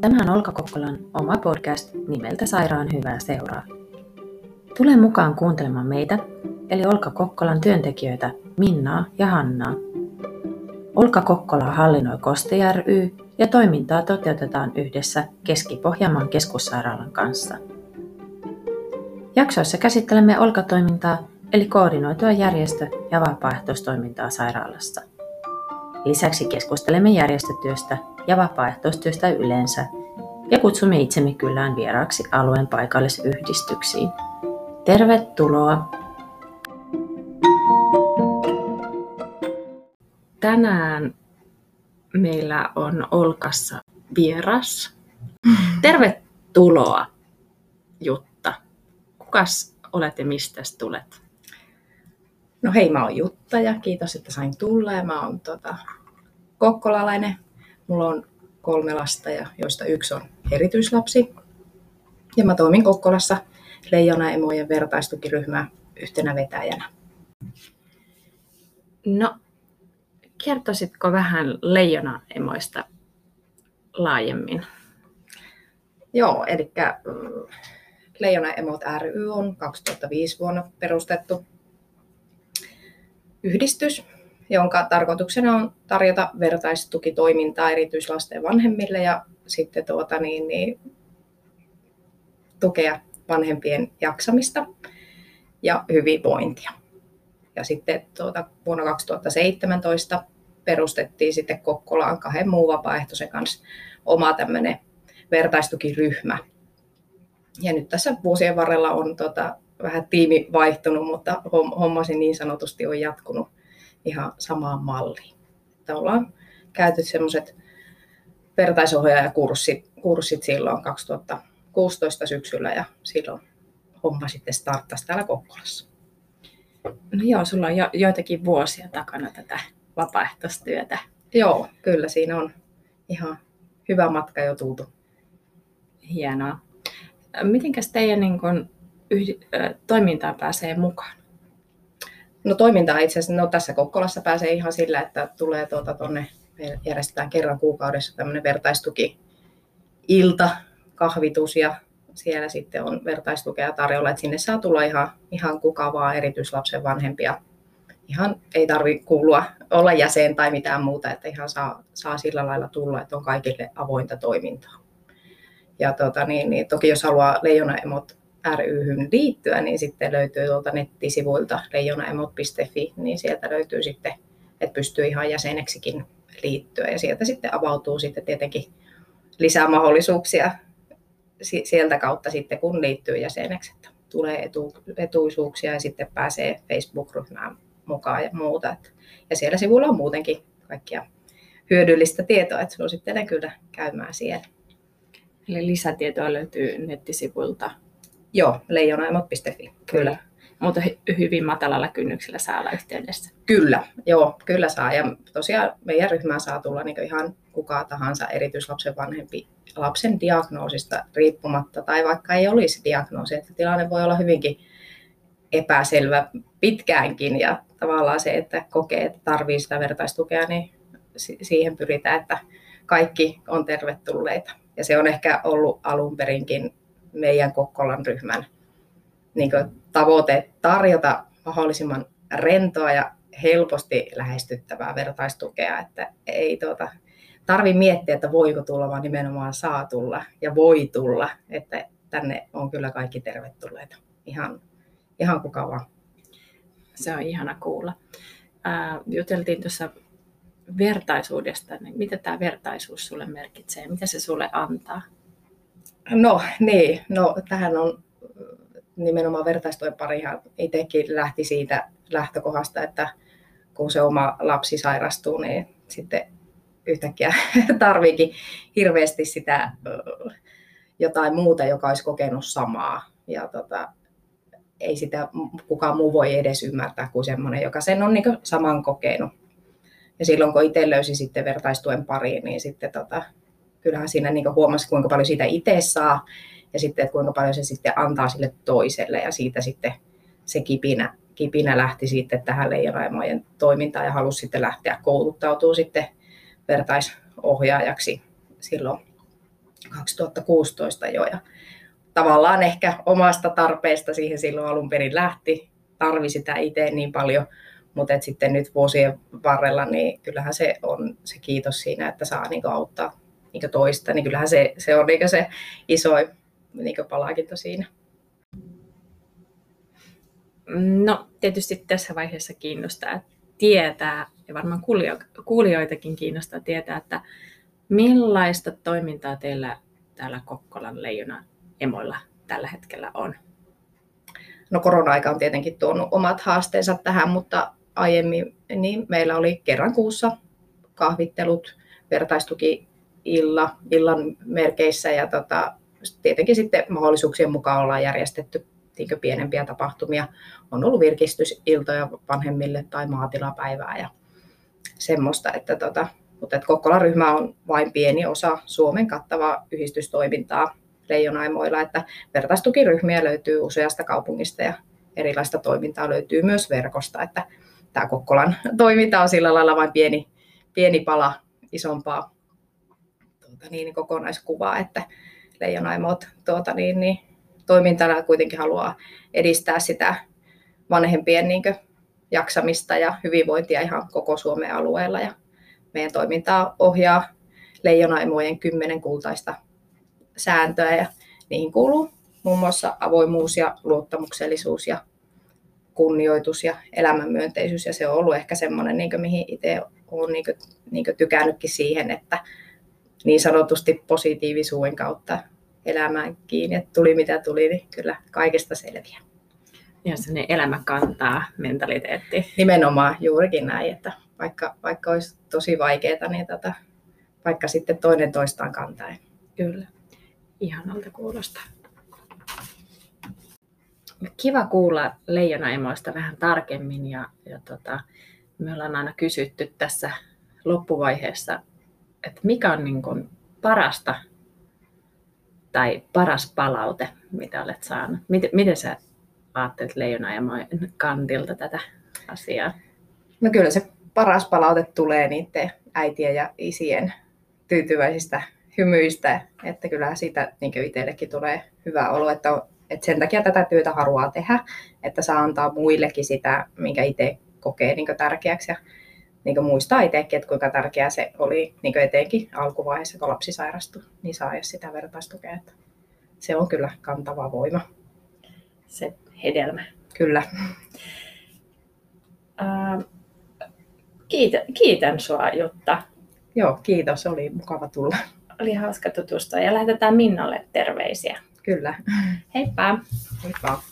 Tämä on Olka Kokkolan oma podcast nimeltä Sairaan hyvää seuraa. Tule mukaan kuuntelemaan meitä, eli Olka Kokkolan työntekijöitä Minnaa ja Hannaa. Olka Kokkola hallinnoi Koste ry ja toimintaa toteutetaan yhdessä Keski-Pohjanmaan keskussairaalan kanssa. Jaksoissa käsittelemme Olka-toimintaa, eli koordinoitua järjestö- ja vapaaehtoistoimintaa sairaalassa. Lisäksi keskustelemme järjestötyöstä ja vapaaehtoistyöstä yleensä ja kutsumme itsemme kyllään vieraaksi alueen paikallisyhdistyksiin. Tervetuloa! Tänään meillä on Olkassa vieras. Tervetuloa Jutta. Kukas olet ja mistä tulet? No hei, mä oon Jutta ja kiitos, että sain tulla. Ja mä oon tota, kokkolalainen. Mulla on kolme lasta, ja joista yksi on erityislapsi. Ja mä toimin Kokkolassa Leijona Emojen vertaistukiryhmää yhtenä vetäjänä. No, kertoisitko vähän Leijona Emoista laajemmin? Joo, eli Leijona Emot ry on 2005 vuonna perustettu yhdistys, jonka tarkoituksena on tarjota vertaistukitoimintaa erityislasten vanhemmille ja sitten tuota, niin, niin, tukea vanhempien jaksamista ja hyvinvointia. Ja sitten tuota, vuonna 2017 perustettiin sitten Kokkolaan kahden muun vapaaehtoisen kanssa oma tämmöinen vertaistukiryhmä. Ja nyt tässä vuosien varrella on tota, vähän tiimi vaihtunut, mutta hommasi niin sanotusti on jatkunut ihan samaan malliin. Että ollaan käyty semmoiset vertaisohjaajakurssit kurssit silloin 2016 syksyllä ja silloin homma sitten starttasi täällä Kokkolassa. No joo, sulla on jo, joitakin vuosia takana tätä vapaaehtoistyötä. Joo, kyllä siinä on ihan hyvä matka jo tultu. Hienoa. Mitenkäs teidän niin kun, yhdi, toimintaan pääsee mukaan? No toimintaa itse asiassa, no tässä Kokkolassa pääsee ihan sillä, että tulee tuota tonne, järjestetään kerran kuukaudessa tämmöinen vertaistuki ilta, kahvitus ja siellä sitten on vertaistukea tarjolla, että sinne saa tulla ihan, ihan kuka vaan erityislapsen vanhempia. Ihan ei tarvi kuulua, olla jäsen tai mitään muuta, että ihan saa, saa sillä lailla tulla, että on kaikille avointa toimintaa. Ja tota, niin, niin, toki jos haluaa Leijona Emot ryhyn liittyä, niin sitten löytyy tuolta nettisivuilta leijonaemot.fi, niin sieltä löytyy sitten, että pystyy ihan jäseneksikin liittyä. Ja sieltä sitten avautuu sitten tietenkin lisää mahdollisuuksia sieltä kautta sitten, kun liittyy jäseneksi. Että tulee etu, etuisuuksia ja sitten pääsee Facebook-ryhmään mukaan ja muuta. Ja siellä sivulla on muutenkin kaikkia hyödyllistä tietoa, että suosittelen kyllä käymään siellä. Eli lisätietoa löytyy nettisivuilta Joo, leijonaimot.fi, kyllä. Mutta hy- hyvin matalalla kynnyksellä saa olla yhteydessä. Kyllä, joo, kyllä saa. Ja tosiaan meidän ryhmään saa tulla niin ihan kuka tahansa erityislapsen vanhempi lapsen diagnoosista riippumatta, tai vaikka ei olisi diagnoosi, että tilanne voi olla hyvinkin epäselvä pitkäänkin, ja tavallaan se, että kokee, että tarvii sitä vertaistukea, niin siihen pyritään, että kaikki on tervetulleita. Ja se on ehkä ollut alun perinkin meidän Kokkolan ryhmän niin tavoite tarjota mahdollisimman rentoa ja helposti lähestyttävää vertaistukea, että ei tuota, tarvi miettiä, että voiko tulla, vaan nimenomaan saa tulla ja voi tulla, että tänne on kyllä kaikki tervetulleita. Ihan, ihan kuka vaan. Se on ihana kuulla. Ää, juteltiin tuossa vertaisuudesta, niin mitä tämä vertaisuus sulle merkitsee? Mitä se sulle antaa? No niin, no tähän on nimenomaan vertaistuen parihan itsekin lähti siitä lähtökohdasta, että kun se oma lapsi sairastuu, niin sitten yhtäkkiä tarviikin hirveästi sitä jotain muuta, joka olisi kokenut samaa. Ja tota, ei sitä kukaan muu voi edes ymmärtää kuin semmoinen, joka sen on niin saman kokenut. Ja silloin kun itse löysi sitten vertaistuen pariin, niin sitten tota, kyllähän siinä niin huomasi, kuinka paljon siitä itse saa ja sitten, että kuinka paljon se sitten antaa sille toiselle ja siitä sitten se kipinä, kipinä lähti sitten tähän leijonaimojen toimintaan ja halusi sitten lähteä kouluttautumaan sitten vertaisohjaajaksi silloin 2016 jo. Ja tavallaan ehkä omasta tarpeesta siihen silloin alun perin lähti. Tarvi sitä itse niin paljon, mutta et sitten nyt vuosien varrella, niin kyllähän se on se kiitos siinä, että saa niin auttaa niin toista, niin kyllähän se, se on niin se iso niin palaakinto siinä. No tietysti tässä vaiheessa kiinnostaa tietää, ja varmaan kuulijoitakin kiinnostaa tietää, että millaista toimintaa teillä täällä Kokkolan leijona emoilla tällä hetkellä on? No korona-aika on tietenkin tuonut omat haasteensa tähän, mutta aiemmin niin meillä oli kerran kuussa kahvittelut, vertaistuki illa, illan merkeissä ja tota, tietenkin sitten mahdollisuuksien mukaan ollaan järjestetty pienempiä tapahtumia. On ollut virkistysiltoja vanhemmille tai maatilapäivää ja semmoista, että tota, mutta että Kokkolan ryhmä on vain pieni osa Suomen kattavaa yhdistystoimintaa leijonaimoilla, että vertaistukiryhmiä löytyy useasta kaupungista ja erilaista toimintaa löytyy myös verkosta, että tämä Kokkolan toiminta on sillä lailla vain pieni, pieni pala isompaa niin, kokonaiskuvaa, että leijonaimot tuota, niin, niin, toimintana kuitenkin haluaa edistää sitä vanhempien niin kuin, jaksamista ja hyvinvointia ihan koko Suomen alueella. Ja meidän toimintaa ohjaa leijonaimojen kymmenen kultaista sääntöä ja niihin kuuluu muun muassa avoimuus ja luottamuksellisuus ja kunnioitus ja elämänmyönteisyys. Ja se on ollut ehkä semmoinen, niin mihin itse olen niin kuin, niin kuin tykännytkin siihen, että niin sanotusti positiivisuuden kautta elämään kiinni, että tuli mitä tuli, niin kyllä kaikesta selviää. Ja se elämä kantaa mentaliteetti. Nimenomaan juurikin näin, että vaikka, vaikka olisi tosi vaikeaa, niin tätä, vaikka sitten toinen toistaan kantaa. Kyllä, ihanalta kuulostaa. Kiva kuulla leijonaemoista vähän tarkemmin ja, ja tota, me ollaan aina kysytty tässä loppuvaiheessa, että mikä on niin kuin parasta tai paras palaute, mitä olet saanut? Miten, miten sä ajattelet leijonaemojen kantilta tätä asiaa? No kyllä se paras palaute tulee niiden äitien ja isien tyytyväisistä hymyistä, että kyllä siitä niin itsellekin tulee hyvä olo, että, että sen takia tätä työtä haluaa tehdä, että saa antaa muillekin sitä, minkä itse kokee niin tärkeäksi ja niin muistaa itsekin, että kuinka tärkeää se oli niin etenkin alkuvaiheessa, kun lapsi sairastui, niin saa sitä vertaistukea. Että se on kyllä kantava voima. Se hedelmä. Kyllä. Uh, kiitän, kiitän sinua Jutta. Joo, kiitos. Oli mukava tulla. Oli hauska tutustua ja lähetetään Minnalle terveisiä. Kyllä. Heippa. Heippa.